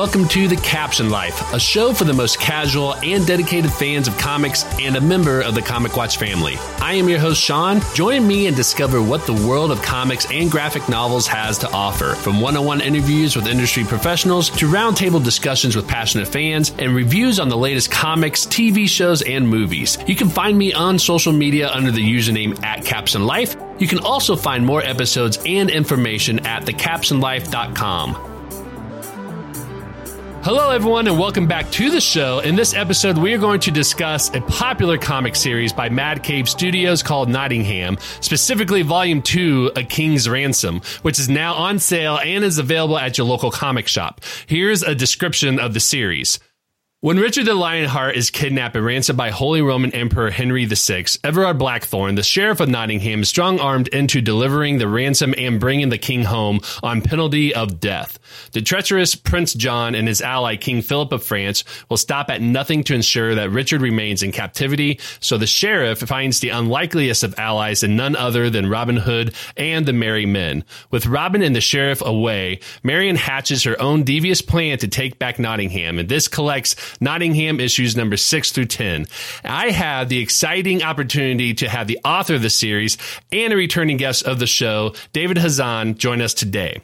Welcome to The Captioned Life, a show for the most casual and dedicated fans of comics and a member of the Comic Watch family. I am your host, Sean. Join me and discover what the world of comics and graphic novels has to offer. From one on one interviews with industry professionals to roundtable discussions with passionate fans and reviews on the latest comics, TV shows, and movies. You can find me on social media under the username at Captioned Life. You can also find more episodes and information at thecaptionlife.com. Hello, everyone, and welcome back to the show. In this episode, we are going to discuss a popular comic series by Mad Cave Studios called Nottingham, specifically Volume 2, A King's Ransom, which is now on sale and is available at your local comic shop. Here's a description of the series. When Richard the Lionheart is kidnapped and ransomed by Holy Roman Emperor Henry VI, Everard Blackthorn, the sheriff of Nottingham, is strong armed into delivering the ransom and bringing the king home on penalty of death. The treacherous Prince John and his ally King Philip of France will stop at nothing to ensure that Richard remains in captivity, so the sheriff finds the unlikeliest of allies in none other than Robin Hood and the Merry Men. With Robin and the sheriff away, Marian hatches her own devious plan to take back Nottingham, and this collects Nottingham issues number six through 10. I have the exciting opportunity to have the author of the series and a returning guest of the show, David Hazan, join us today.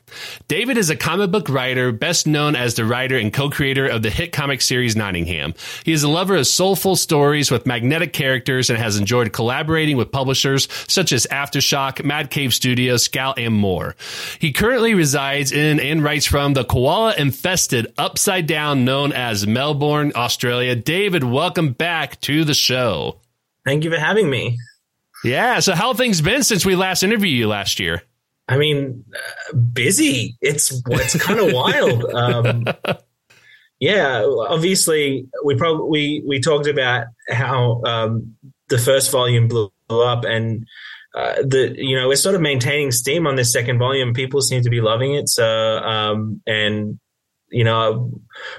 David is a comic book writer, best known as the writer and co-creator of the hit comic series Nottingham. He is a lover of soulful stories with magnetic characters and has enjoyed collaborating with publishers such as Aftershock, Mad Cave Studios, Scout, and more. He currently resides in and writes from the koala infested upside down known as Melbourne, Australia. David, welcome back to the show. Thank you for having me. Yeah. So, how things been since we last interviewed you last year? I mean, uh, busy. It's it's kind of wild. Um, yeah, obviously, we probably we we talked about how um, the first volume blew up, and uh, the you know we're sort of maintaining steam on this second volume. People seem to be loving it. So, um, and you know,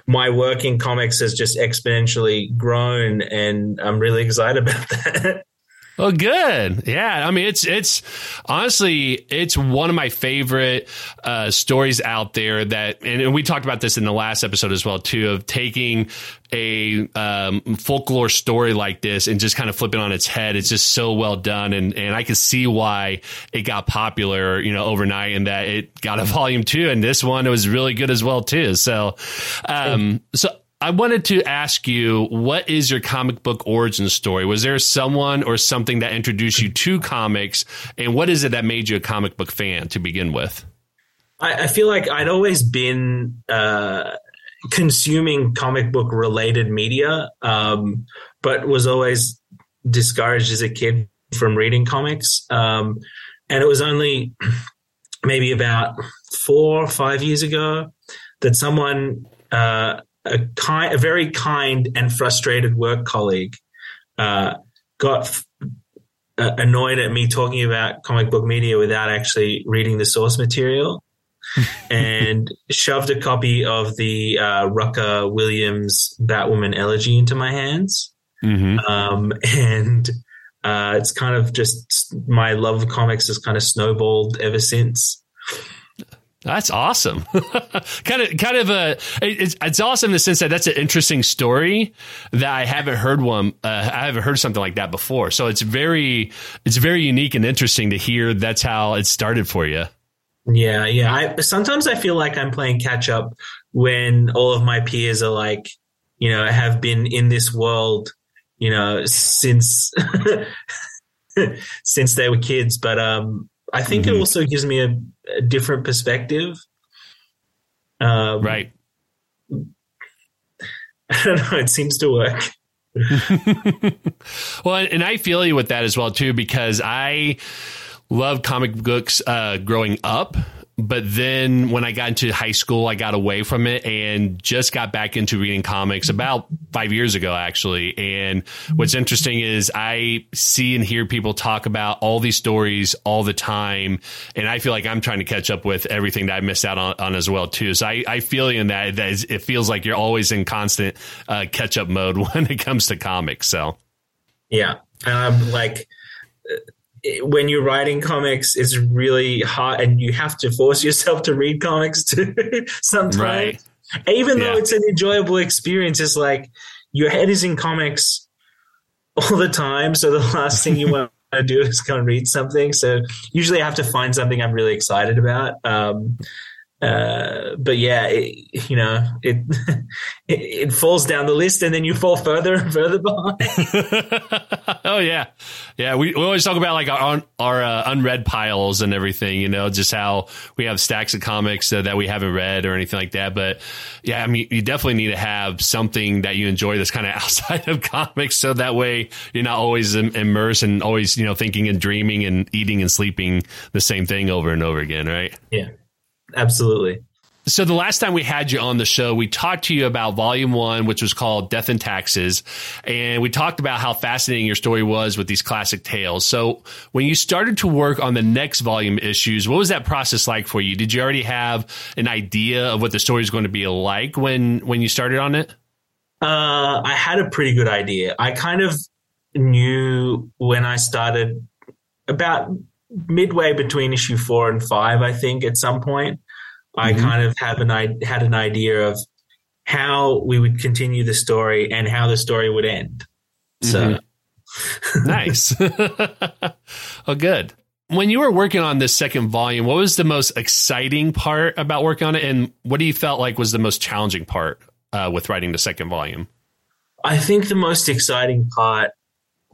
my work in comics has just exponentially grown, and I'm really excited about that. Well, good. Yeah. I mean, it's, it's honestly, it's one of my favorite uh, stories out there that, and we talked about this in the last episode as well, too, of taking a um, folklore story like this and just kind of flipping on its head. It's just so well done. And, and I can see why it got popular, you know, overnight and that it got a volume two. And this one was really good as well, too. So, um, so, I wanted to ask you, what is your comic book origin story? Was there someone or something that introduced you to comics, and what is it that made you a comic book fan to begin with? I, I feel like I'd always been uh, consuming comic book related media, um, but was always discouraged as a kid from reading comics. Um, and it was only maybe about four or five years ago that someone uh, a kind, a very kind and frustrated work colleague uh, got f- uh, annoyed at me talking about comic book media without actually reading the source material, and shoved a copy of the uh, Rucka Williams Batwoman elegy into my hands, mm-hmm. um, and. Uh, it's kind of just my love of comics has kind of snowballed ever since. That's awesome. kind of, kind of a. It's, it's awesome in the sense that that's an interesting story that I haven't heard one. Uh, I haven't heard something like that before. So it's very, it's very unique and interesting to hear. That's how it started for you. Yeah, yeah. I sometimes I feel like I'm playing catch up when all of my peers are like, you know, have been in this world, you know, since since they were kids. But um, I think mm-hmm. it also gives me a, a different perspective. Um, right. I don't know. It seems to work. well, and I feel you with that as well too, because I love comic books uh, growing up but then when I got into high school, I got away from it and just got back into reading comics about five years ago, actually. And what's interesting is I see and hear people talk about all these stories all the time. And I feel like I'm trying to catch up with everything that I missed out on, on as well, too. So I, I feel in that, that is, it feels like you're always in constant uh, catch up mode when it comes to comics. So, yeah. Um, like, when you're writing comics, it's really hard, and you have to force yourself to read comics too sometimes. Right. Even though it's an enjoyable experience, it's like your head is in comics all the time. So the last thing you want to do is go and read something. So usually I have to find something I'm really excited about. Um, uh, but yeah, it, you know, it, it it falls down the list, and then you fall further and further behind. oh yeah, yeah. We, we always talk about like our our uh, unread piles and everything. You know, just how we have stacks of comics uh, that we haven't read or anything like that. But yeah, I mean, you definitely need to have something that you enjoy that's kind of outside of comics, so that way you're not always im- immersed and always you know thinking and dreaming and eating and sleeping the same thing over and over again, right? Yeah, absolutely. So the last time we had you on the show, we talked to you about volume one, which was called Death and Taxes. And we talked about how fascinating your story was with these classic tales. So when you started to work on the next volume issues, what was that process like for you? Did you already have an idea of what the story is going to be like when, when you started on it? Uh, I had a pretty good idea. I kind of knew when I started about midway between issue four and five, I think at some point, I Mhm. kind of have an I had an idea of how we would continue the story and how the story would end. So nice. oh, good. When you were working on this second volume, what was the most exciting part about working on it, and what do you felt like was the most challenging part uh, with writing the second volume? I think the most exciting part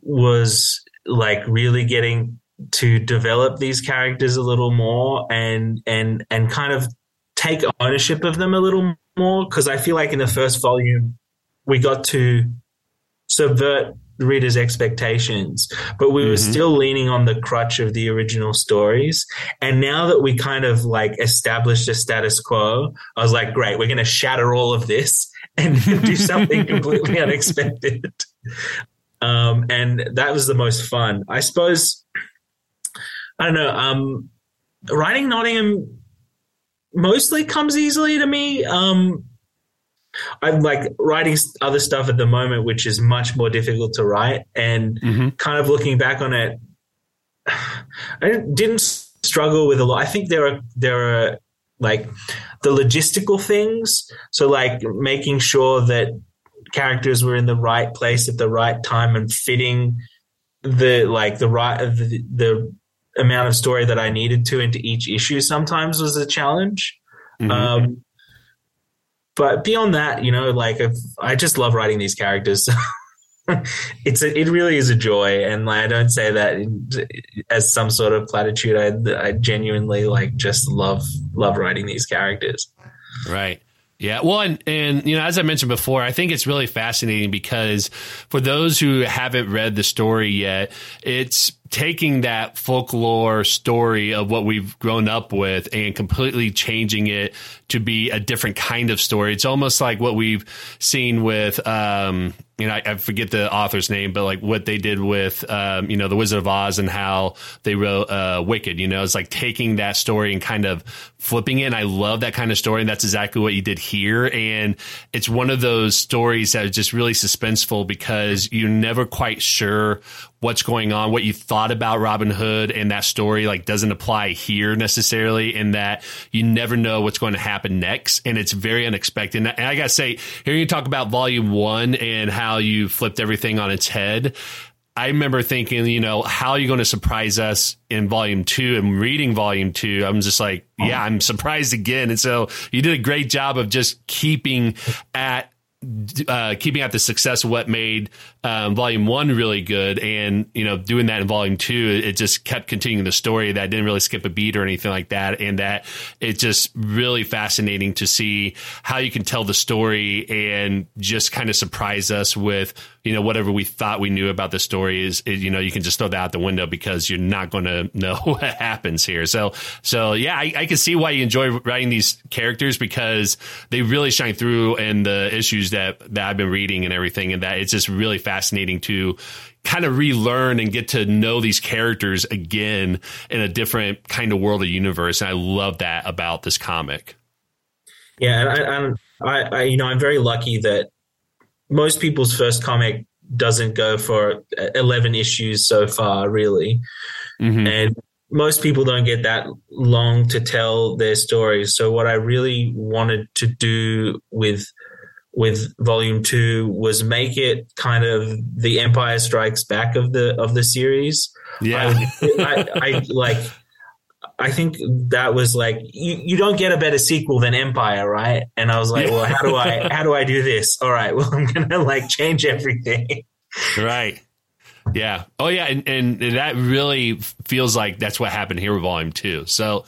was like really getting to develop these characters a little more and and and kind of take ownership of them a little more because I feel like in the first volume we got to subvert the reader's expectations but we were Mhm. still leaning on the crutch of the original stories. And now that we kind of like established a status quo I was like great we're going to shatter all of this and do something completely unexpected. Um, and that was the most fun. I suppose I don't know um, writing Nottingham mostly comes easily to me. Um, I'm like writing other stuff at the moment, which is much more difficult to write. And Mm-hmm. kind of looking back on it, I didn't- didn't struggle with a lot. I think there are there are like the logistical things. So like making sure that characters were in the right place at the right time and fitting the like the right the, the amount of story that I needed to into each issue sometimes was a challenge. Mm-hmm. Um, but beyond that, you know, like I've, I just love writing these characters. it's a, it really is a joy, and like, I don't say that as some sort of platitude. I, I genuinely like just love love writing these characters. Right. Yeah. Well, and, and, you know, as I mentioned before, I think it's really fascinating because for those who haven't read the story yet, it's taking that folklore story of what we've grown up with and completely changing it to be a different kind of story. It's almost like what we've seen with, um, you know, I, I forget the author's name, but like what they did with, um, you know, The Wizard of Oz and how they wrote uh, Wicked. You know, it's like taking that story and kind of flipping it. And I love that kind of story, and that's exactly what you did here. And it's one of those stories that is just really suspenseful because you're never quite sure what's going on, what you thought about Robin Hood and that story like doesn't apply here necessarily in that you never know what's going to happen next. And it's very unexpected. And I gotta say, hearing you talk about volume one and how you flipped everything on its head, I remember thinking, you know, how are you going to surprise us in volume two and reading volume two? I'm just like, yeah, I'm surprised again. And so you did a great job of just keeping at uh, keeping at the success of what made um, volume one really good, and you know, doing that in volume two, it just kept continuing the story that didn't really skip a beat or anything like that, and that it's just really fascinating to see how you can tell the story and just kind of surprise us with you know whatever we thought we knew about the story is, is you know you can just throw that out the window because you're not going to know what happens here. So so yeah, I, I can see why you enjoy writing these characters because they really shine through in the issues that that I've been reading and everything, and that it's just really fascinating to kind of relearn and get to know these characters again in a different kind of world of universe. And I love that about this comic. Yeah, and I, I'm, I, I, you know, I'm very lucky that most people's first comic doesn't go for 11 issues so far, really. Mhm. And most people don't get that long to tell their stories. So what I really wanted to do with with volume two was make it kind of the Empire Strikes Back of the of the series. Yeah, I, I, I like. I think that was like you, you don't get a better sequel than Empire, right? And I was like, well, how do I how do I do this? All right, well, I'm gonna like change everything. Right. Yeah. Oh, yeah. And, and that really feels like that's what happened here with Volume Two. So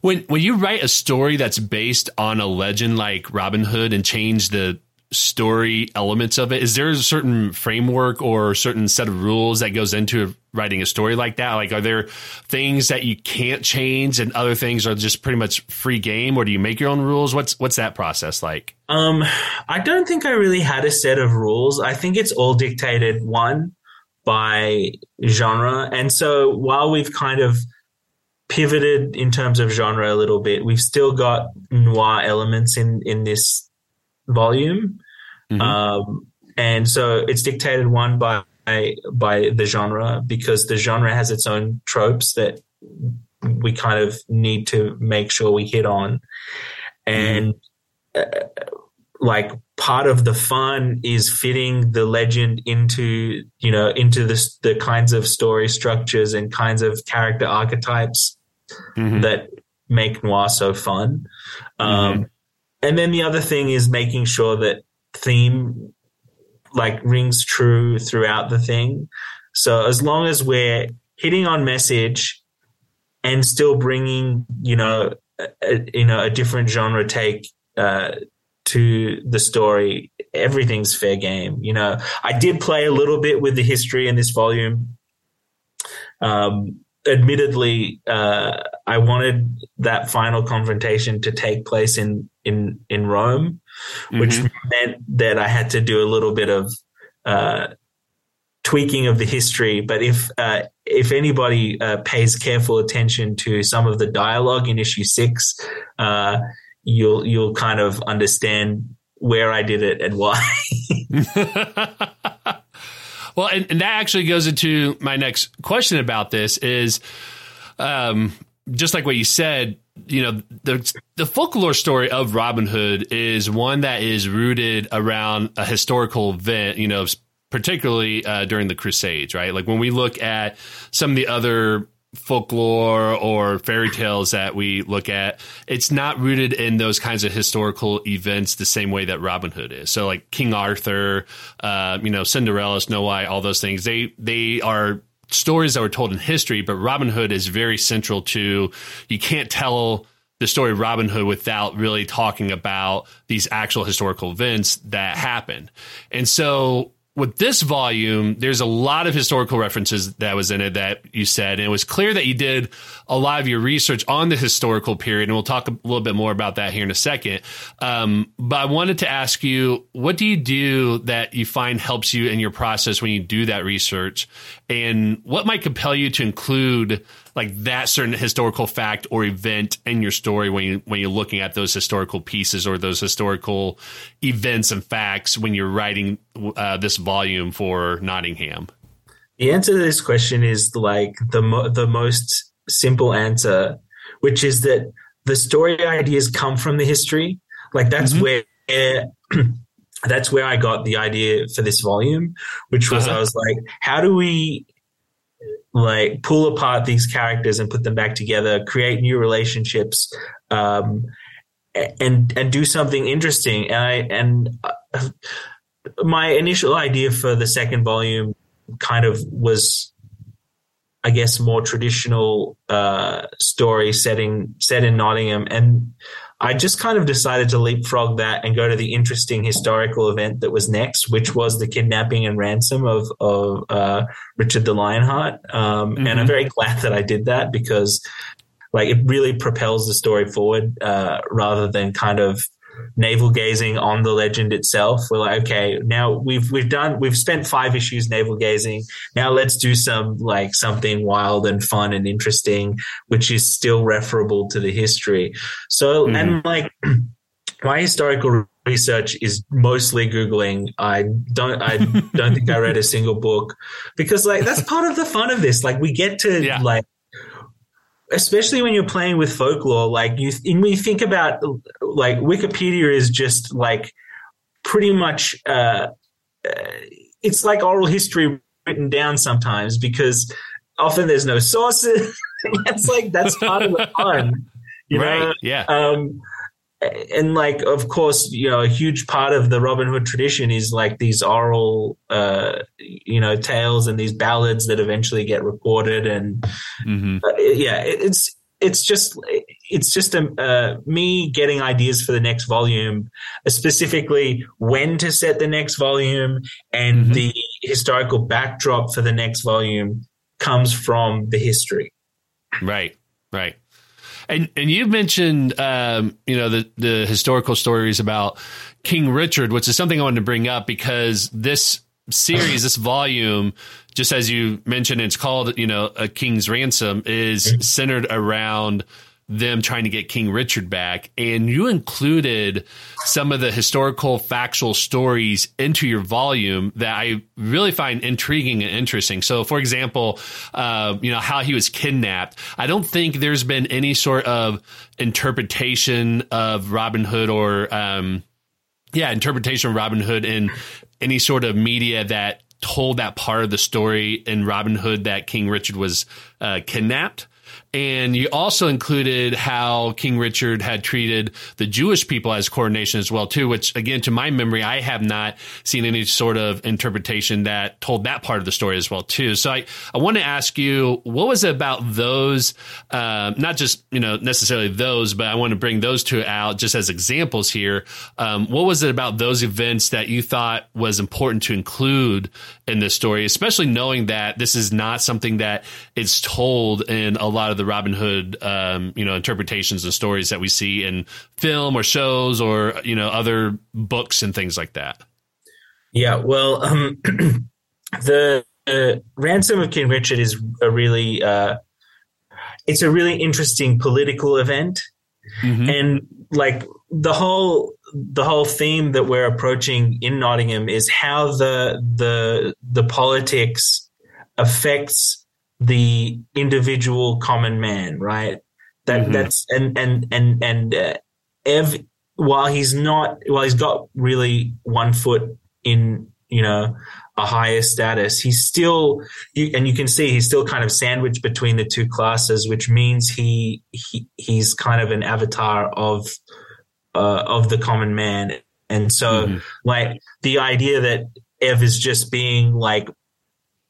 when when you write a story that's based on a legend like Robin Hood and change the story elements of it, is there a certain framework or a certain set of rules that goes into writing a story like that? Like, are there things that you can't change and other things are just pretty much free game, or do you make your own rules? What's what's that process like? Um, I don't think I really had a set of rules. I think it's all dictated one by genre. And so while we've kind of pivoted in terms of genre a little bit, we've still got noir elements in, in this volume. Mm-hmm. Um, and so it's dictated one by by the genre because the genre has its own tropes that we kind of need to make sure we hit on. And uh, like part of the fun is fitting the legend into you know into the the kinds of story structures and kinds of character archetypes mm-hmm. that make noir so fun. Um, mm-hmm. And then the other thing is making sure that theme like rings true throughout the thing. So as long as we're hitting on message and still bringing you know a, you know a different genre take uh, to the story, everything's fair game. You know, I did play a little bit with the history in this volume. Um, admittedly, uh, I wanted that final confrontation to take place in in in Rome, mm-hmm. which meant that I had to do a little bit of uh, tweaking of the history. But if uh, if anybody uh, pays careful attention to some of the dialogue in issue six, uh, you'll you'll kind of understand where I did it and why. well, and, and, that actually goes into my next question about this is um, just like what you said, you know, the the folklore story of Robin Hood is one that is rooted around a historical event, you know, particularly uh, during the Crusades, right? Like when we look at some of the other folklore or fairy tales that we look at, it's not rooted in those kinds of historical events the same way that Robin Hood is. So like King Arthur, uh, you know, Cinderella, Snow White, all those things, they they are stories that were told in history, but Robin Hood is very central to you can't tell the story of Robin Hood without really talking about these actual historical events that happened. And so with this volume, there's a lot of historical references that was in it that you said, and it was clear that you did a lot of your research on the historical period, and we'll talk a little bit more about that here in a second. Um, but I wanted to ask you, what do you do that you find helps you in your process when you do that research, and what might compel you to include like that certain historical fact or event in your story when you when you're looking at those historical pieces or those historical events and facts when you're writing uh, this volume for Nottingham? The answer to this question is like the mo- the most simple answer, which is that the story ideas come from the history. Like that's mm-hmm. where. that's where I got the idea for this volume, which was uh-huh. I was like, how do we like pull apart these characters and put them back together, create new relationships, um, and and do something interesting. And I and uh, my initial idea for the second volume kind of was, I guess, more traditional uh, story setting set in Nottingham, and I just kind of decided to leapfrog that and go to the interesting historical event that was next, which was the kidnapping and ransom of of uh, Richard the Lionheart. Um, mm-hmm. And I'm mm-hmm. very glad that I did that because, like, it really propels the story forward uh, rather than kind of navel gazing on the legend itself. We're like, okay, now we've we've done we've spent five issues navel gazing. Now let's do some like something wild and fun and interesting, which is still referable to the history. So mm. and like my historical research is mostly googling i don't i don't think i read a single book because like that's part of the fun of this like we get to yeah. like especially when you're playing with folklore, like you, when you think about like Wikipedia is just like pretty much, uh, uh, it's like oral history written down sometimes because often there's no sources. that's like, that's part of the fun. You right. know? Yeah. Um, and like of course you know a huge part of the robin hood tradition is like these oral uh you know tales and these ballads that eventually get recorded and mm-hmm. uh, yeah it's it's just it's just a, uh, me getting ideas for the next volume specifically when to set the next volume and mm-hmm. the historical backdrop for the next volume comes from the history right right and and you mentioned um, you know the the historical stories about King Richard, which is something I wanted to bring up because this series, this volume, just as you mentioned, it's called you know a King's Ransom, is centered around them trying to get King Richard back. And you included some of the historical factual stories into your volume that I really find intriguing and interesting. So, for example, uh, you know, how he was kidnapped. I don't think there's been any sort of interpretation of Robin Hood or, um, yeah, interpretation of Robin Hood in any sort of media that told that part of the story in Robin Hood that King Richard was uh, kidnapped. And you also included how King Richard had treated the Jewish people as coronation as well, too, which again, to my memory, I have not seen any sort of interpretation that told that part of the story as well, too. So I, I want to ask you, what was it about those, uh, not just, you know, necessarily those, but I want to bring those two out just as examples here. Um, what was it about those events that you thought was important to include in this story, especially knowing that this is not something that is told in a lot of the Robin Hood, um, you know, interpretations and stories that we see in film or shows or you know other books and things like that. Yeah, well, um, the uh, ransom of King Richard is a really uh, it's a really interesting political event, mm-hmm. and like the whole the whole theme that we're approaching in Nottingham is how the the the politics affects the individual common man, right? That mm-hmm. that's and and and and uh, Ev, while he's not, while he's got really one foot in, you know, a higher status, he's still, you, and you can see he's still kind of sandwiched between the two classes, which means he, he he's kind of an avatar of uh, of the common man. And so, mm-hmm. like the idea that Ev is just being like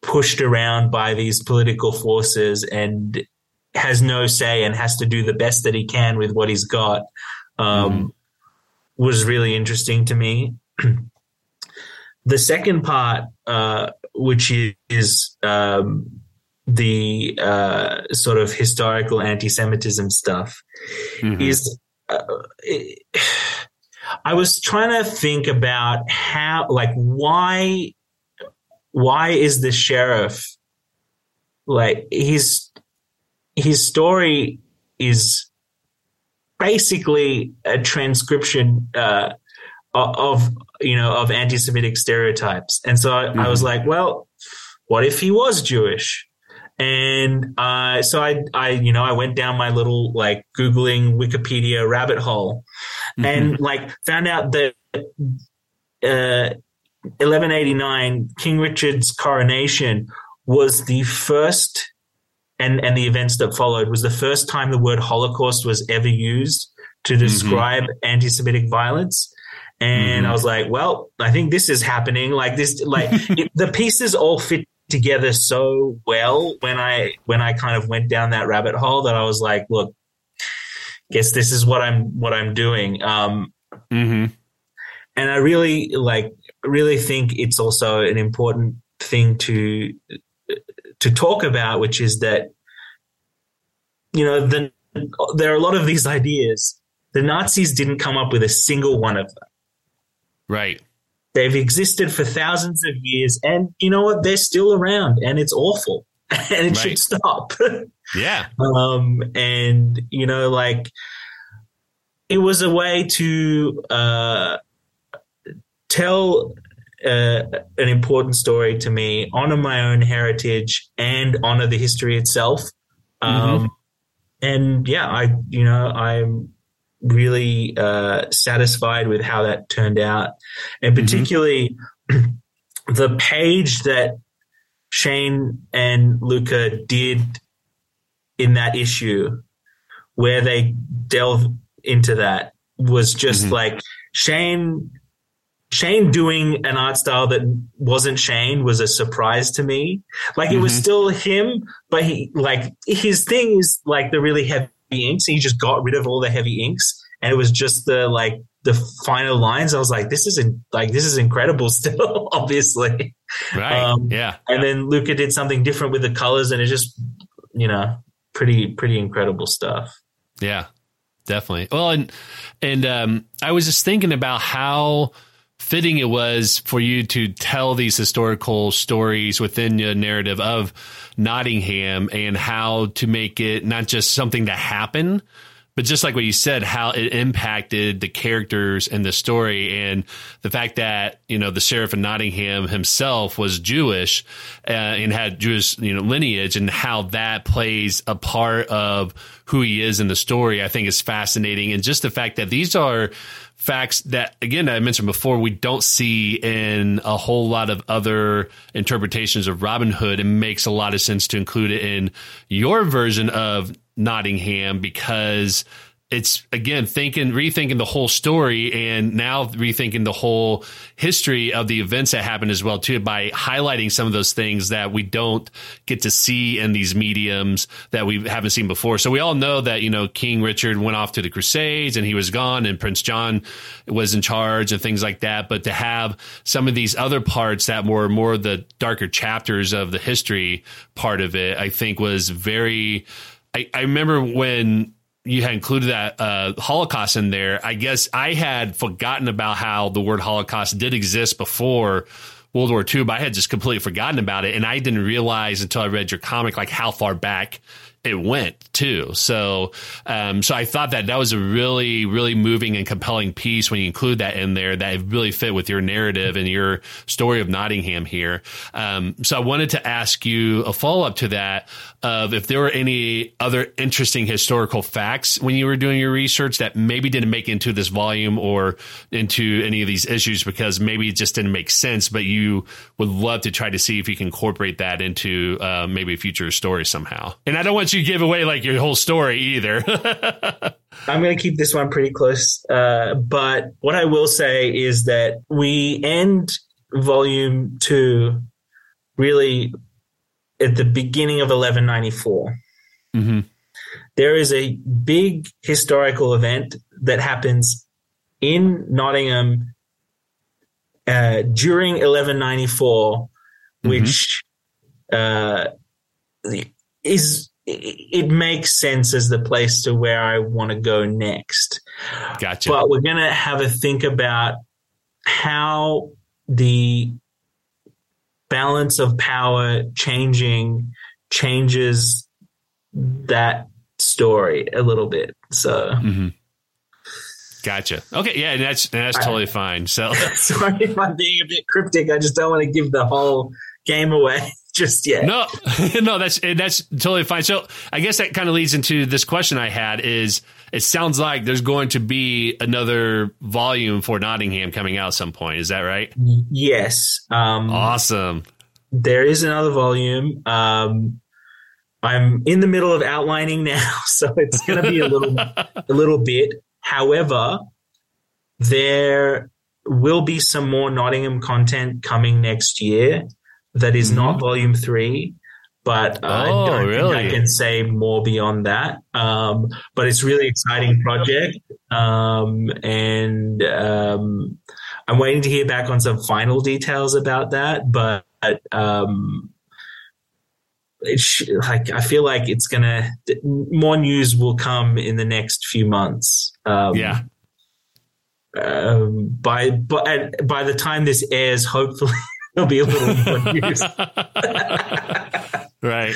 pushed around by these political forces and has no say and has to do the best that he can with what he's got um, mm. was really interesting to me. the second part, uh, which is um, the uh, sort of historical anti-Semitism stuff, mm-hmm. is uh, it, I was trying to think about how, like, why why is the sheriff like his his story is basically a transcription uh, of you know of anti-Semitic stereotypes, and so I, mm-hmm. I was like, well, what if he was Jewish? And uh, so I, I, you know, I went down my little like googling Wikipedia rabbit hole, mm-hmm. and like found out that uh, 1189, King Richard's coronation was the first, and, and the events that followed was the first time the word Holocaust was ever used to mm-hmm. describe mm-hmm. anti Semitic violence. And mm-hmm. I was like, well, I think this is happening. Like this, like it, the pieces all fit together so well when I when I kind of went down that rabbit hole that I was like, look, guess this is what I'm what I'm doing. Um, mm-hmm. And I really like really think it's also an important thing to to talk about, which is that you know the, there are a lot of these ideas. The Nazis didn't come up with a single one of them. Right. They've existed for thousands of years, and you know what? They're still around, and it's awful, and it right. should stop. yeah. Um, and you know, like it was a way to uh, tell uh, an important story to me, honor my own heritage, and honor the history itself. Um, mm-hmm. and yeah, I you know I'm really uh, satisfied with how that turned out, and mm-hmm. particularly mm-hmm. the page that Shane and Luca did in that issue, where they delve into that, was just mm-hmm. like Shane. Shane doing an art style that wasn't Shane was a surprise to me. Like it was mm-hmm. still him, but he like his thing is like the really heavy inks. he just got rid of all the heavy inks and it was just the like the final lines. I was like, this isn't like this is incredible still, obviously. Right. Um, yeah. And then Luca did something different with the colors, and it's just you know pretty pretty incredible stuff. Yeah, definitely. Well, and and um, I was just thinking about how fitting it was for you to tell these historical stories within the narrative of Nottingham and how to make it not just something that happened but just like what you said, how it impacted the characters and the story, and the fact that you know the sheriff of Nottingham himself was Jewish uh, and had Jewish you know lineage, and how that plays a part of who he is in the story, I think is fascinating, and just the fact that these are facts that again I mentioned before we don't see in a whole lot of other interpretations of Robin Hood. It makes a lot of sense to include it in your version of Nottingham because it's again thinking rethinking the whole story and now rethinking the whole history of the events that happened as well too by highlighting some of those things that we don't get to see in these mediums that we haven't seen before. So we all know that you know king richard went off to the crusades and he was gone and prince john was in charge and things like that. But to have some of these other parts that were more the darker chapters of the history part of it i think was very I, I remember when you had included that uh, Holocaust in there. I guess I had forgotten about how the word Holocaust did exist before World War II, but I had just completely forgotten about it. And I didn't realize until I read your comic, like how far back it went too. So, um, so I thought that that was a really, really moving and compelling piece when you include that in there that really fit with your narrative and your story of Nottingham here. Um, so I wanted to ask you a follow up to that of if there were any other interesting historical facts when you were doing your research that maybe didn't make into this volume or into any of these issues because maybe it just didn't make sense, but you would love to try to see if you can incorporate that into uh, maybe a future story somehow. And I don't want you to give away like your whole story either. I'm going to keep this one pretty close. Uh, but what I will say is that we end volume two really at the beginning of 1194. Mm-hmm. There is a big historical event that happens in Nottingham uh, during 1194, mm-hmm. which uh, is it makes sense as the place to where I want to go next. Gotcha. But we're going to have a think about how the balance of power changing changes that story a little bit. So. Mm-hmm. Gotcha. Okay, yeah, that's that's totally fine. So sorry if I'm being a bit cryptic. I just don't want to give the whole game away just yet. No, no, that's that's totally fine. So I guess that kind of leads into this question I had is it sounds like there's going to be another volume for Nottingham coming out at some point. Is that right? Yes. Um, awesome. There is another volume. Um, I'm in the middle of outlining now, so it's going to be a little a little bit. However, there will be some more Nottingham content coming next year that is mm-hmm. not volume three, but uh, oh, I don't really? think I can say more beyond that. Um, but it's really exciting project, um, and um, I'm waiting to hear back on some final details about that. But um, it's like I feel like it's gonna more news will come in the next few months. Um, yeah. Um, by but by the time this airs, hopefully there'll be a little more news. right.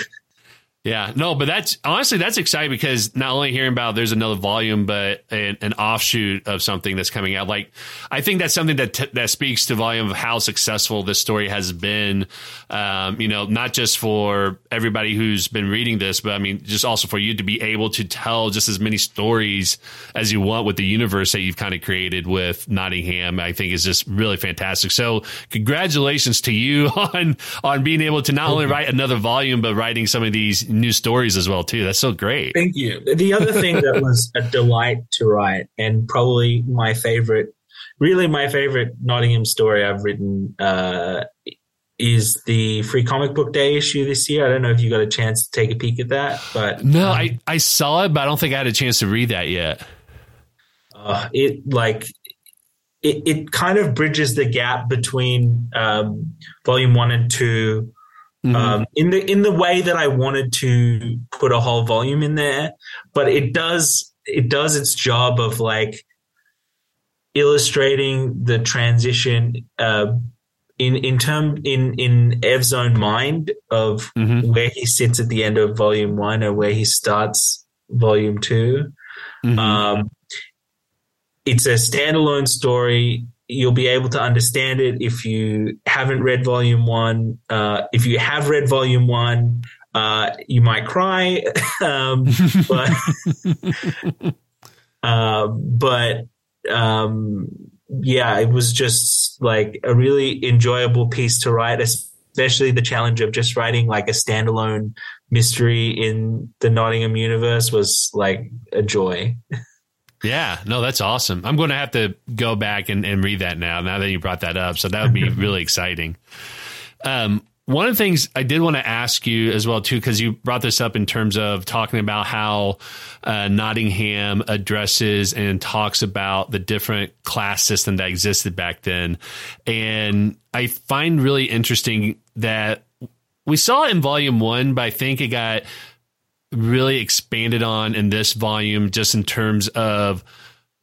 Yeah, no, but that's honestly that's exciting because not only hearing about there's another volume, but an, an, offshoot of something that's coming out. Like, I think that's something that t- that speaks to volume of how successful this story has been. Um, you know, not just for everybody who's been reading this, but I mean, just also for you to be able to tell just as many stories as you want with the universe that you've kind of created with Nottingham. I think is just really fantastic. So, congratulations to you on on being able to not only write another volume, but writing some of these new stories as well too. That's so great. Thank you. The other thing that was a delight to write, and probably my favorite, really my favorite Nottingham story I've written, uh, is the free comic book day issue this year. I don't know if you got a chance to take a peek at that, but no, um, I I saw it, but I don't think I had a chance to read that yet. Uh, it like it, it kind of bridges the gap between um, volume one and two Mm-hmm. Um, in the in the way that I wanted to put a whole volume in there, but it does it does its job of like illustrating the transition uh, in in term in in Ev's own mind of mm-hmm. where he sits at the end of volume one or where he starts volume 2 mm-hmm. um, it's a standalone story you'll be able to understand it if you haven't read volume one. Uh, if you have read volume one, uh, you might cry, um, but uh, but um, yeah, it was just like a really enjoyable piece to write, especially the challenge of just writing like a standalone mystery in the Nottingham universe was like a joy. Yeah, no, that's awesome. I'm going to have to go back and, and read that now. Now that you brought that up, so that would be really exciting. Um, one of the things I did want to ask you as well too, because you brought this up in terms of talking about how uh, Nottingham addresses and talks about the different class system that existed back then, and I find really interesting that we saw it in Volume One, but I think it got really expanded on in this volume, just in terms of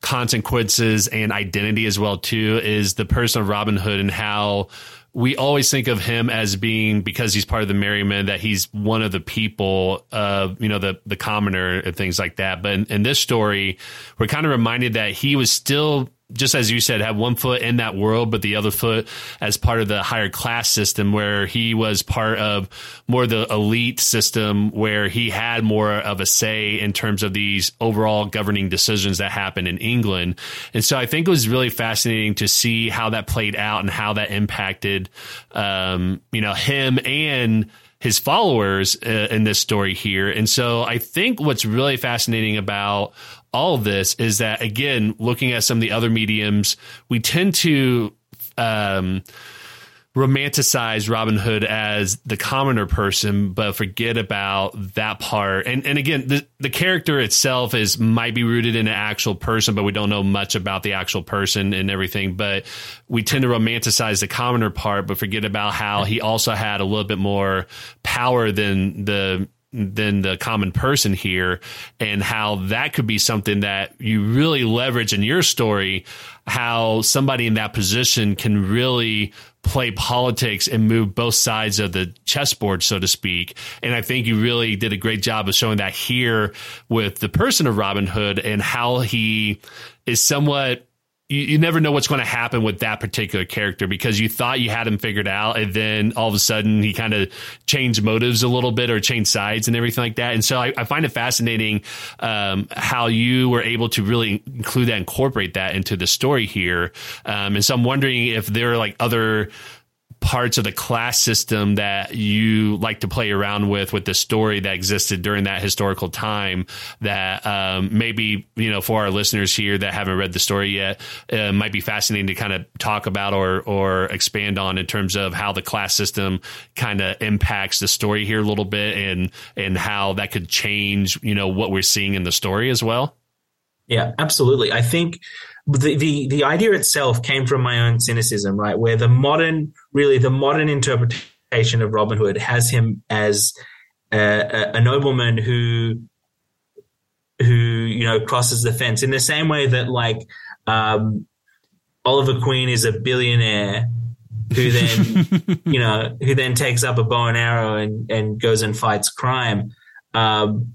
consequences and identity as well too, is the person of Robin Hood and how we always think of him as being because he's part of the merry men that he's one of the people of you know the the commoner and things like that. But in, in this story we're kind of reminded that he was still just as you said, have one foot in that world, but the other foot as part of the higher class system where he was part of more the elite system where he had more of a say in terms of these overall governing decisions that happened in England. And so I think it was really fascinating to see how that played out and how that impacted, um, you know, him and his followers uh, in this story here. And so I think what's really fascinating about all of this is that again, looking at some of the other mediums, we tend to um, romanticize Robin Hood as the commoner person, but forget about that part. And and again, the the character itself is might be rooted in an actual person, but we don't know much about the actual person and everything. But we tend to romanticize the commoner part, but forget about how he also had a little bit more power than the than the common person here and how that could be something that you really leverage in your story how somebody in that position can really play politics and move both sides of the chessboard so to speak. And i think you really did a great job of showing that here with the person of robin hood and how he is somewhat you, you never know what's going to happen with that particular character because you thought you had him figured out and then all of a sudden he kind of changed motives a little bit or changed sides and everything like that. And so I, I find it fascinating um, how you were able to really include that, incorporate that into the story here. Um, and so I'm wondering if there are like other parts of the class system that you like to play around with with the story that existed during that historical time that um, maybe you know for our listeners here that haven't read the story yet uh, might be fascinating to kind of talk about or or expand on in terms of how the class system kind of impacts the story here a little bit and and how that could change you know what we're seeing in the story as well. Yeah absolutely. I think the, the the idea itself came from my own cynicism, right? Where the modern, really the modern interpretation of Robin Hood has him as a, a nobleman who who you know crosses the fence in the same way that like um, Oliver Queen is a billionaire who then you know who then takes up a bow and arrow and and goes and fights crime. um,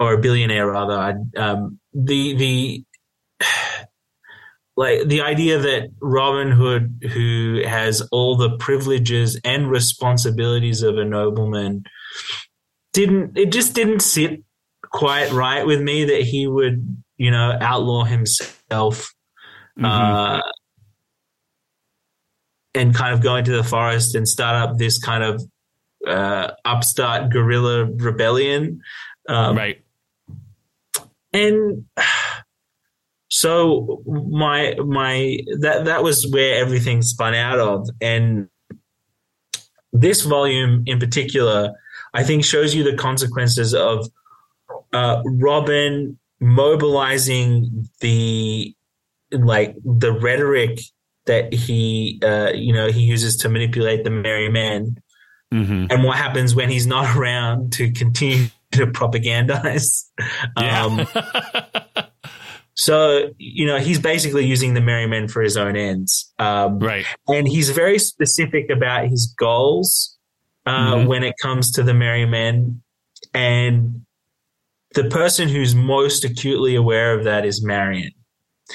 or a billionaire rather. Um, the the like the idea that Robin Hood, who has all the privileges and responsibilities of a nobleman, didn't it just didn't sit quite right with me that he would you know outlaw himself mm-hmm. uh, and kind of go into the forest and start up this kind of uh, upstart guerrilla rebellion um, right and so my my that that was where everything spun out of and this volume in particular i think shows you the consequences of uh, robin mobilizing the like the rhetoric that he uh, you know he uses to manipulate the merry men mm-hmm. and what happens when he's not around to continue to propagandize. Yeah. um, so you know he's basically using the merry men for his own ends. Um, right. and he's very specific about his goals uh, mm-hmm. when it comes to the merry men and the person who's most acutely aware of that is marian.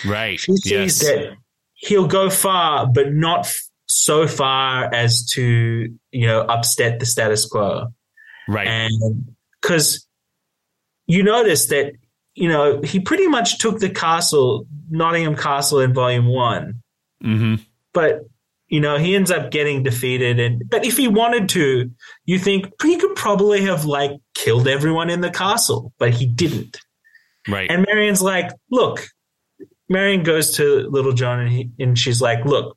Right. She sees yes. that he'll go far but not so far as to you know upset the status quo. Right. And because you notice that you know he pretty much took the castle, Nottingham Castle, in Volume One, mm-hmm. but you know he ends up getting defeated. And but if he wanted to, you think he could probably have like killed everyone in the castle, but he didn't. Right. And Marian's like, look. Marian goes to Little John and, he, and she's like, look,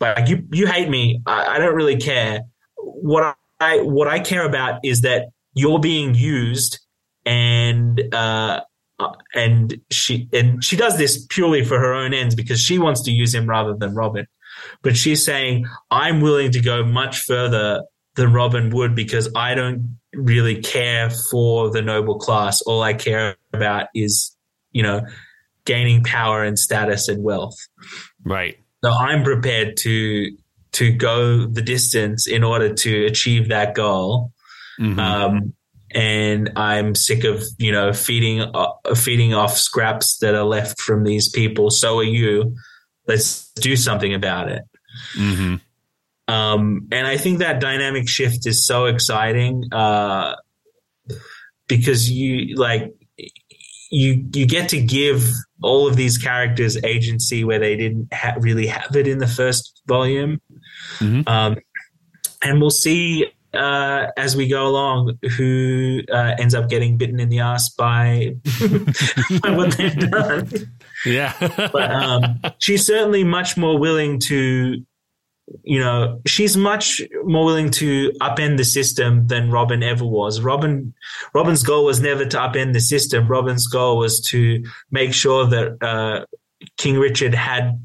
like you you hate me. I, I don't really care. What I what I care about is that you're being used and uh, uh, and she and she does this purely for her own ends because she wants to use him rather than Robin. But she's saying, I'm willing to go much further than Robin would because I don't really care for the noble class. All I care about is, you know, gaining power and status and wealth. Right. So I'm prepared to to go the distance in order to achieve that goal. Mm-hmm. Um, and I'm sick of you know feeding uh, feeding off scraps that are left from these people. So are you. Let's do something about it. Mm-hmm. Um, and I think that dynamic shift is so exciting uh, because you like you you get to give all of these characters agency where they didn't ha- really have it in the first volume. Mm-hmm. Um, and we'll see uh, as we go along who uh, ends up getting bitten in the ass by, by what they've done. Yeah. but um, she's certainly much more willing to, you know, she's much more willing to upend the system than Robin ever was. Robin, Robin's goal was never to upend the system. Robin's goal was to make sure that uh, King Richard had,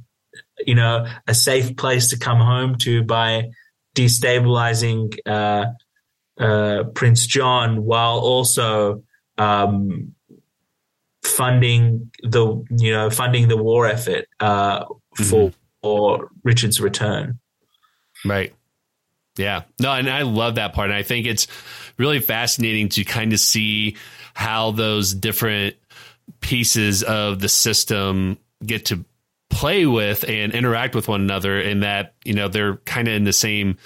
you know, a safe place to come home to by destabilizing uh, uh, Prince John while also um, funding the you know funding the war effort uh, for, mm-hmm. for Richard's return. Right. Yeah. No, and I love that part. And I think it's really fascinating to kind of see how those different pieces of the system get to play with and interact with one another in that you know they're kind of in the same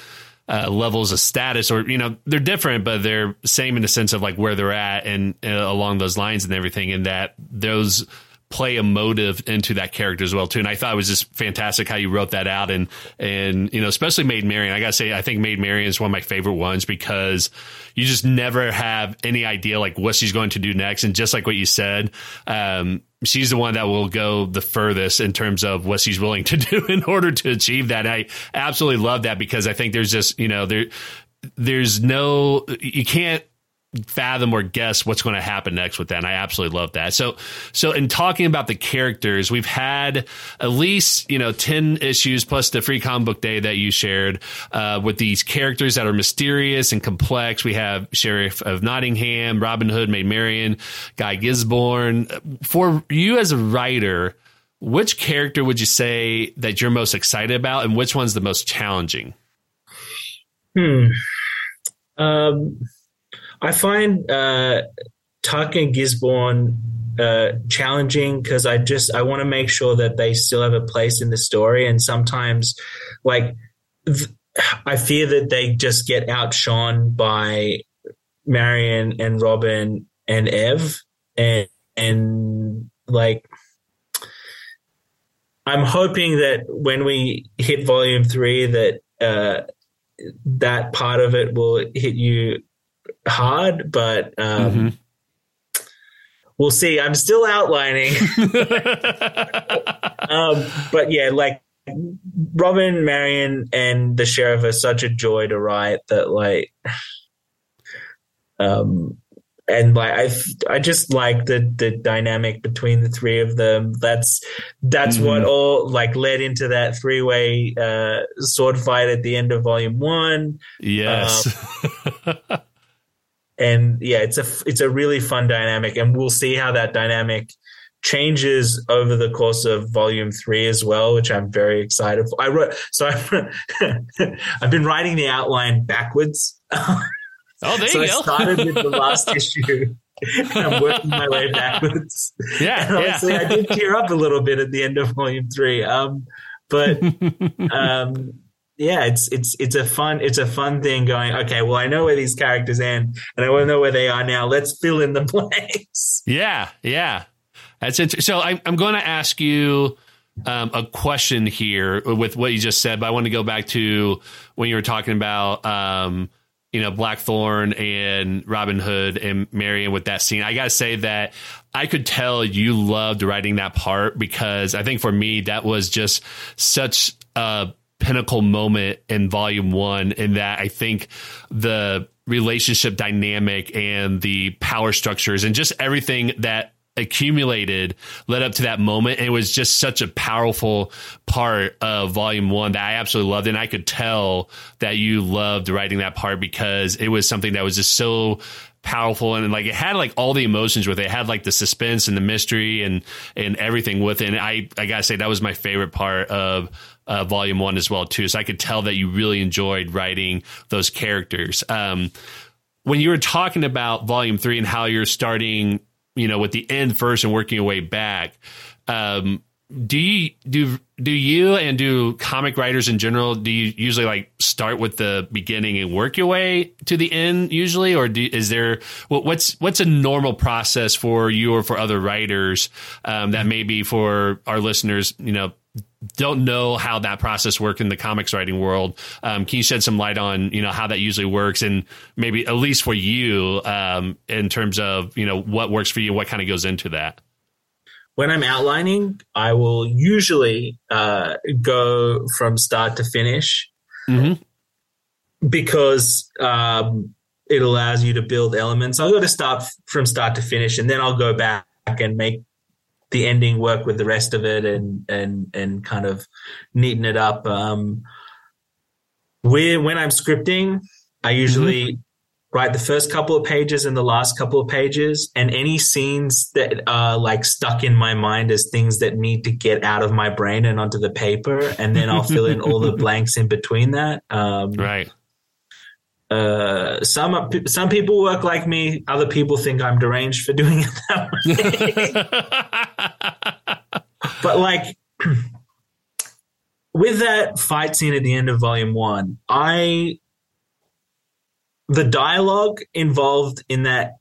uh, levels of status or you know they're different but they're same in the sense of like where they're at and uh, along those lines and everything and that those play a motive into that character as well too. And I thought it was just fantastic how you wrote that out and and you know especially Maid Marian. I gotta say I think Maid Marian is one of my favorite ones because you just never have any idea like what she's going to do next. And just like what you said, um, she's the one that will go the furthest in terms of what she's willing to do in order to achieve that. I absolutely love that because I think there's just you know there there's no you can't fathom or guess what's going to happen next with that. And I absolutely love that. So, so in talking about the characters, we've had at least, you know, 10 issues plus the free comic book day that you shared, uh, with these characters that are mysterious and complex. We have Sheriff of Nottingham, Robin Hood, Maid Marian, Guy Gisborne. For you as a writer, which character would you say that you're most excited about and which one's the most challenging? Hmm. Um, I find uh, Tuck and Gisborne uh, challenging because I just I want to make sure that they still have a place in the story, and sometimes like th- I fear that they just get outshone by Marian and Robin and Ev, and and like I'm hoping that when we hit volume three, that uh, that part of it will hit you hard, but um, mm-hmm. we'll see. I'm still outlining, um, but yeah, like Robin, Marian, and the sheriff are such a joy to write that like um and like I, I just like the the dynamic between the three of them. That's that's mm-hmm. what all like led into that three way uh, sword fight at the end of volume one. Yes, um, and yeah, it's a it's a really fun dynamic, and we'll see how that dynamic changes over the course of volume three as well, which I'm very excited for. I wrote so I, I've been writing the outline backwards. Oh, there so you I started with the last issue. and I'm working my way backwards. Yeah, and honestly, yeah. I did tear up a little bit at the end of volume three. Um, but um, yeah, it's it's it's a fun it's a fun thing. Going okay, well, I know where these characters end, and I want to know where they are now. Let's fill in the blanks. Yeah, yeah, that's it. So I, I'm going to ask you. Um, a question here with what you just said, but I want to go back to when you were talking about um, you know Blackthorn and Robin Hood and Marian with that scene. I gotta say that I could tell you loved writing that part because I think for me that was just such a pinnacle moment in volume one in that I think the relationship dynamic and the power structures and just everything that accumulated led up to that moment. And it was just such a powerful part of volume one that I absolutely loved. And I could tell that you loved writing that part because it was something that was just so powerful and like it had like all the emotions with it. It had like the suspense and the mystery and and everything with it. And I I gotta say that was my favorite part of uh, volume one as well too. So I could tell that you really enjoyed writing those characters. Um, when you were talking about volume three and how you're starting you know, with the end first and working your way back. Um, do you do do you and do comic writers in general do you usually like start with the beginning and work your way to the end usually or do, is there what's what's a normal process for you or for other writers um, that maybe for our listeners you know don't know how that process works in the comics writing world. Um, can you shed some light on you know how that usually works, and maybe at least for you um, in terms of you know what works for you, what kind of goes into that? When I'm outlining, I will usually uh, go from start to finish mm-hmm. because um, it allows you to build elements. I'll go to start from start to finish, and then I'll go back and make the ending work with the rest of it and and and kind of neaten it up. Um, when when I'm scripting, I usually mm-hmm. Write the first couple of pages and the last couple of pages, and any scenes that are like stuck in my mind as things that need to get out of my brain and onto the paper, and then I'll fill in all the blanks in between that. Um, right. Uh, some some people work like me. Other people think I'm deranged for doing it that way. but like with that fight scene at the end of volume one, I the dialogue involved in that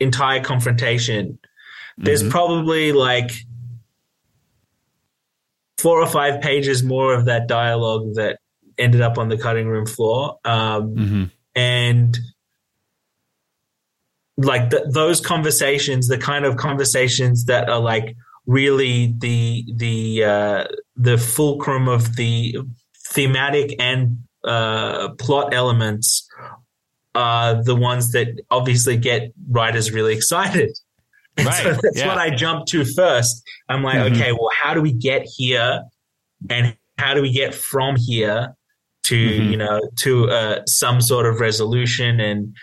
entire confrontation. There's mm-hmm. probably like four or five pages more of that dialogue that ended up on the cutting room floor. Um, mm-hmm. And like the, those conversations, the kind of conversations that are like really the the uh, the fulcrum of the thematic and uh, plot elements are the ones that obviously get writers really excited. And right. so that's yeah. what I jump to first. I'm like, mm-hmm. okay, well, how do we get here? And how do we get from here to mm-hmm. you know to uh, some sort of resolution and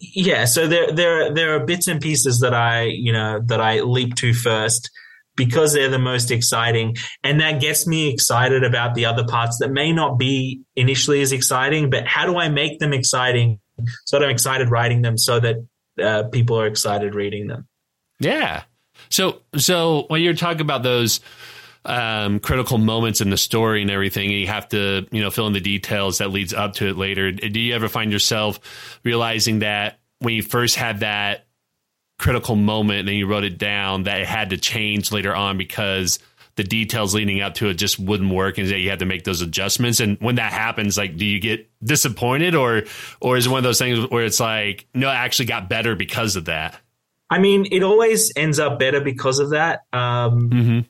yeah so there there there are bits and pieces that I you know that I leap to first because they're the most exciting and that gets me excited about the other parts that may not be initially as exciting but how do I make them exciting so that I'm excited writing them, so that uh, people are excited reading them. Yeah. So so when you're talking about those um, critical moments in the story and everything, and you have to you know fill in the details that leads up to it later. Do you ever find yourself realizing that when you first had that critical moment and you wrote it down that it had to change later on because the details leading up to it just wouldn't work and you had to make those adjustments and when that happens like do you get disappointed or or is it one of those things where it's like no it actually got better because of that i mean it always ends up better because of that um mm-hmm.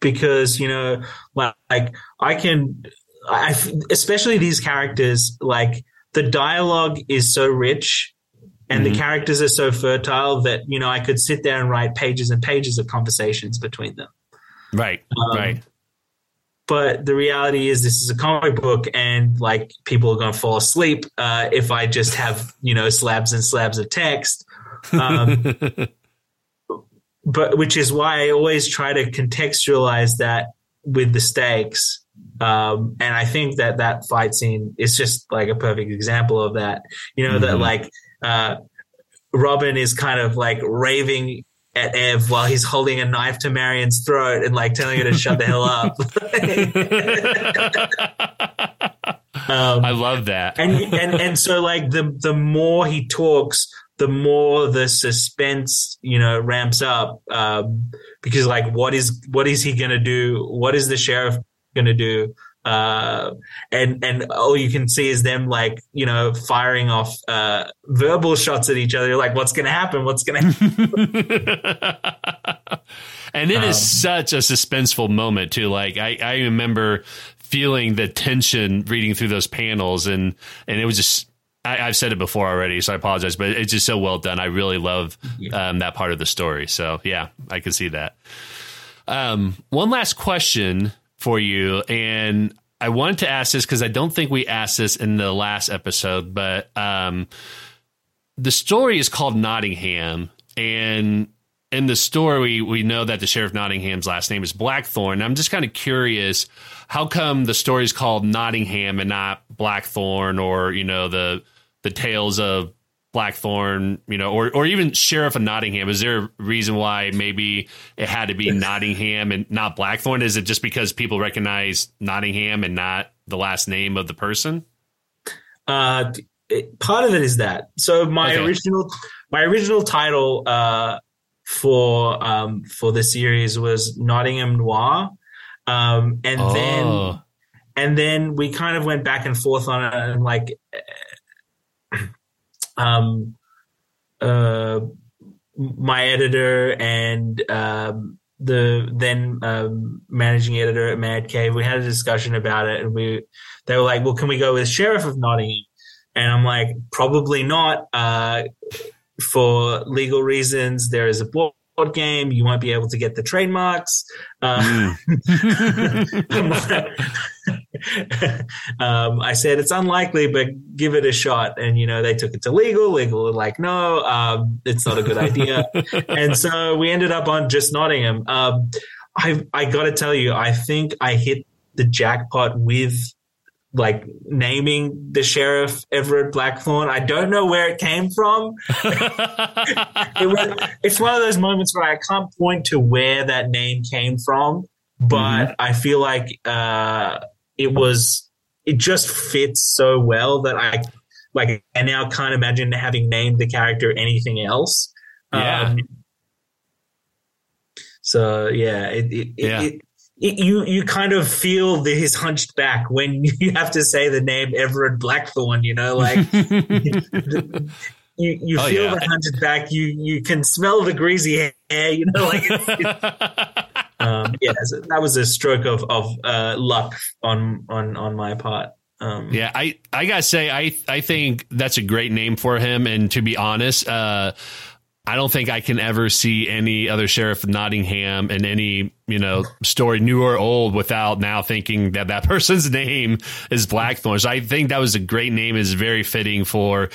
because you know like i can i especially these characters like the dialogue is so rich and mm-hmm. the characters are so fertile that you know I could sit there and write pages and pages of conversations between them. Right. Um, right. But the reality is, this is a comic book, and like people are going to fall asleep uh, if I just have you know slabs and slabs of text. Um, but which is why I always try to contextualize that with the stakes. Um, and I think that that fight scene is just like a perfect example of that. You know mm-hmm. that like uh, Robin is kind of like raving at Ev while he's holding a knife to Marian's throat and like telling her to shut the hell up. um, I love that. and and and so like the the more he talks, the more the suspense you know ramps up um, because like what is what is he gonna do? What is the sheriff gonna do? Uh, and and all you can see is them like you know firing off uh, verbal shots at each other. You're like, what's going to happen? What's going to happen? and it um, is such a suspenseful moment too. Like I, I remember feeling the tension reading through those panels, and and it was just. I, have said it before already, so I apologize, but it's just so well done. I really love um, that part of the story. So yeah, I can see that. Um, one last question for you. And I wanted to ask this because I don't think we asked this in the last episode, but um, the story is called Nottingham. And in the story, we know that the Sheriff Nottingham's last name is Blackthorn. I'm just kind of curious how come the story is called Nottingham and not Blackthorn or, you know, the the tales of Blackthorn, you know, or or even Sheriff of Nottingham? Is there a reason why maybe it had to be Nottingham and not Blackthorn? Is it just because people recognize Nottingham and not the last name of the person? Uh, it, part of it is that. So my okay. original my original title uh, for um, for the series was Nottingham Noir, um, and oh. then and then we kind of went back and forth on it, and like um, uh, my editor and um, the then um, managing editor at Mad Cave, we had a discussion about it, and we they were like, "Well, can we go with Sheriff of Nottingham?" And I'm like, "Probably not." Uh, for legal reasons, there is a board game. You won't be able to get the trademarks. Uh, mm. um, I said it's unlikely, but give it a shot. And you know, they took it to legal. Legal were like, no, um, it's not a good idea. and so we ended up on just Nottingham. Um, I I got to tell you, I think I hit the jackpot with like naming the sheriff Everett Blackthorn. I don't know where it came from. it was, it's one of those moments where I can't point to where that name came from, but mm-hmm. I feel like uh, it was it just fits so well that I like I now can't imagine having named the character anything else. Yeah. Um, so yeah, it, it, yeah. It, it, you you kind of feel the, his hunched back when you have to say the name Everett Blackthorn. You know, like you you oh, feel yeah. the hunched back. You you can smell the greasy hair. You know, like um, yeah, so that was a stroke of of uh, luck on on on my part. Um, yeah, I I gotta say, I I think that's a great name for him. And to be honest, uh, I don't think I can ever see any other sheriff of Nottingham in any you know story, new or old, without now thinking that that person's name is Blackthorn. So I think that was a great name. is very fitting for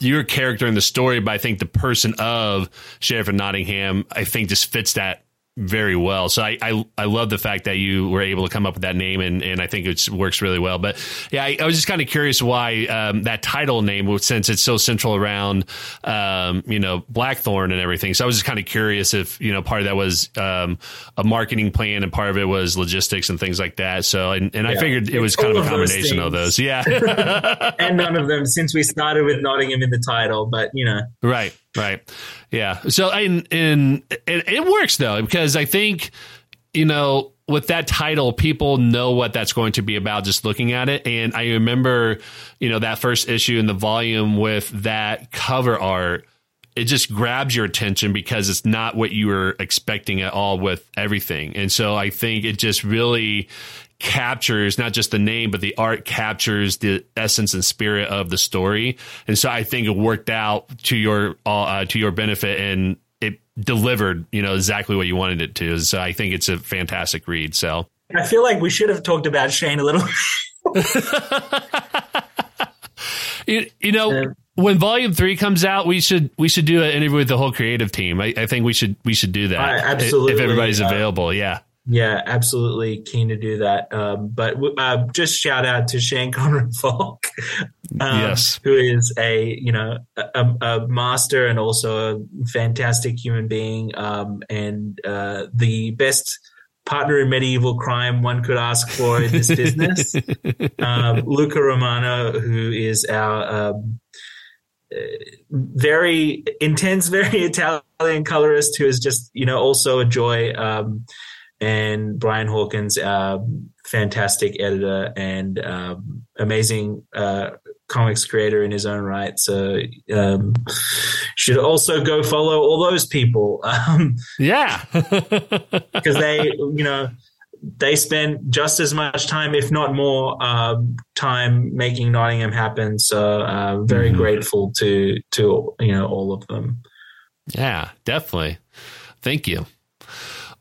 your character in the story. But I think the person of Sheriff of Nottingham, I think, just fits that very well. So I, I, I love the fact that you were able to come up with that name, and, and I think it works really well. But yeah, I, I was just kind of curious why um, that title name, since it's so central around um, you know Blackthorn and everything. So I was just kind of curious if you know part of that was um, a marketing plan and part of it was logistics and things like that. So and, and yeah. I figured it was kind of a combination of those. Yeah, and none of them since we started with Nottingham in the title, but you know, right, right. Yeah. So and and it, it works though because I think you know with that title, people know what that's going to be about just looking at it. And I remember, you know, that first issue in the volume with that cover art. It just grabs your attention because it's not what you were expecting at all with everything. And so I think it just really captures not just the name, but the art captures the essence and spirit of the story. And so I think it worked out to your uh, to your benefit and it delivered, you know, exactly what you wanted it to. So I think it's a fantastic read. So I feel like we should have talked about Shane a little. you, you know. when volume three comes out, we should we should do an interview with the whole creative team. I, I think we should we should do that. absolutely, if everybody's uh, available. Yeah, yeah, absolutely keen to do that. Um, but uh, just shout out to Shane Conrad Falk, um, yes, who is a you know a, a, master and also a fantastic human being, um, and uh, the best partner in medieval crime one could ask for in this business. Um, Luca Romano, who is our um, uh, very intense, very Italian colorist, who is just you know also a joy. Um, and Brian Hawkins, uh, fantastic editor and um, amazing uh, comics creator in his own right. So um, should also go follow all those people. Um, yeah, because they, you know, they spend just as much time, if not more, uh, time making Nottingham happen. So uh, very mm-hmm. grateful to to you know all of them. Yeah, definitely. Thank you.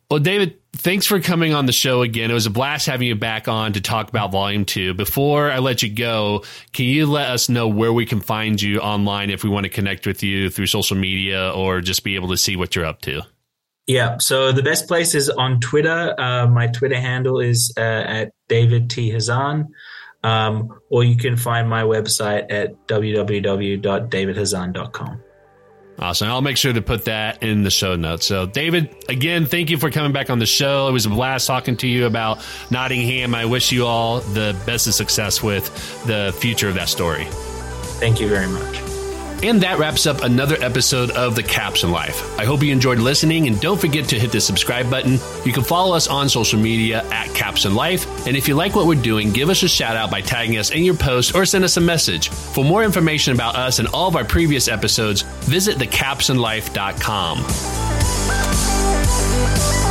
Well, David, thanks for coming on the show again. It was a blast having you back on to talk about Volume 2. Before I let you go, can you let us know where we can find you online if we want to connect with you through social media or just be able to see what you're up to? Yeah, so the best place is on Twitter. Uh, my Twitter handle is uh, at David T. Hazan. Um, or you can find my website at www.davidhazan.com. Awesome. I'll make sure to put that in the show notes. So, David, again, thank you for coming back on the show. It was a blast talking to you about Nottingham. I wish you all the best of success with the future of that story. Thank you very much. And that wraps up another episode of The Captioned Life. I hope you enjoyed listening and don't forget to hit the subscribe button. You can follow us on social media at Captioned Life. And if you like what we're doing, give us a shout out by tagging us in your post or send us a message. For more information about us and all of our previous episodes, visit thecaptionedlife.com.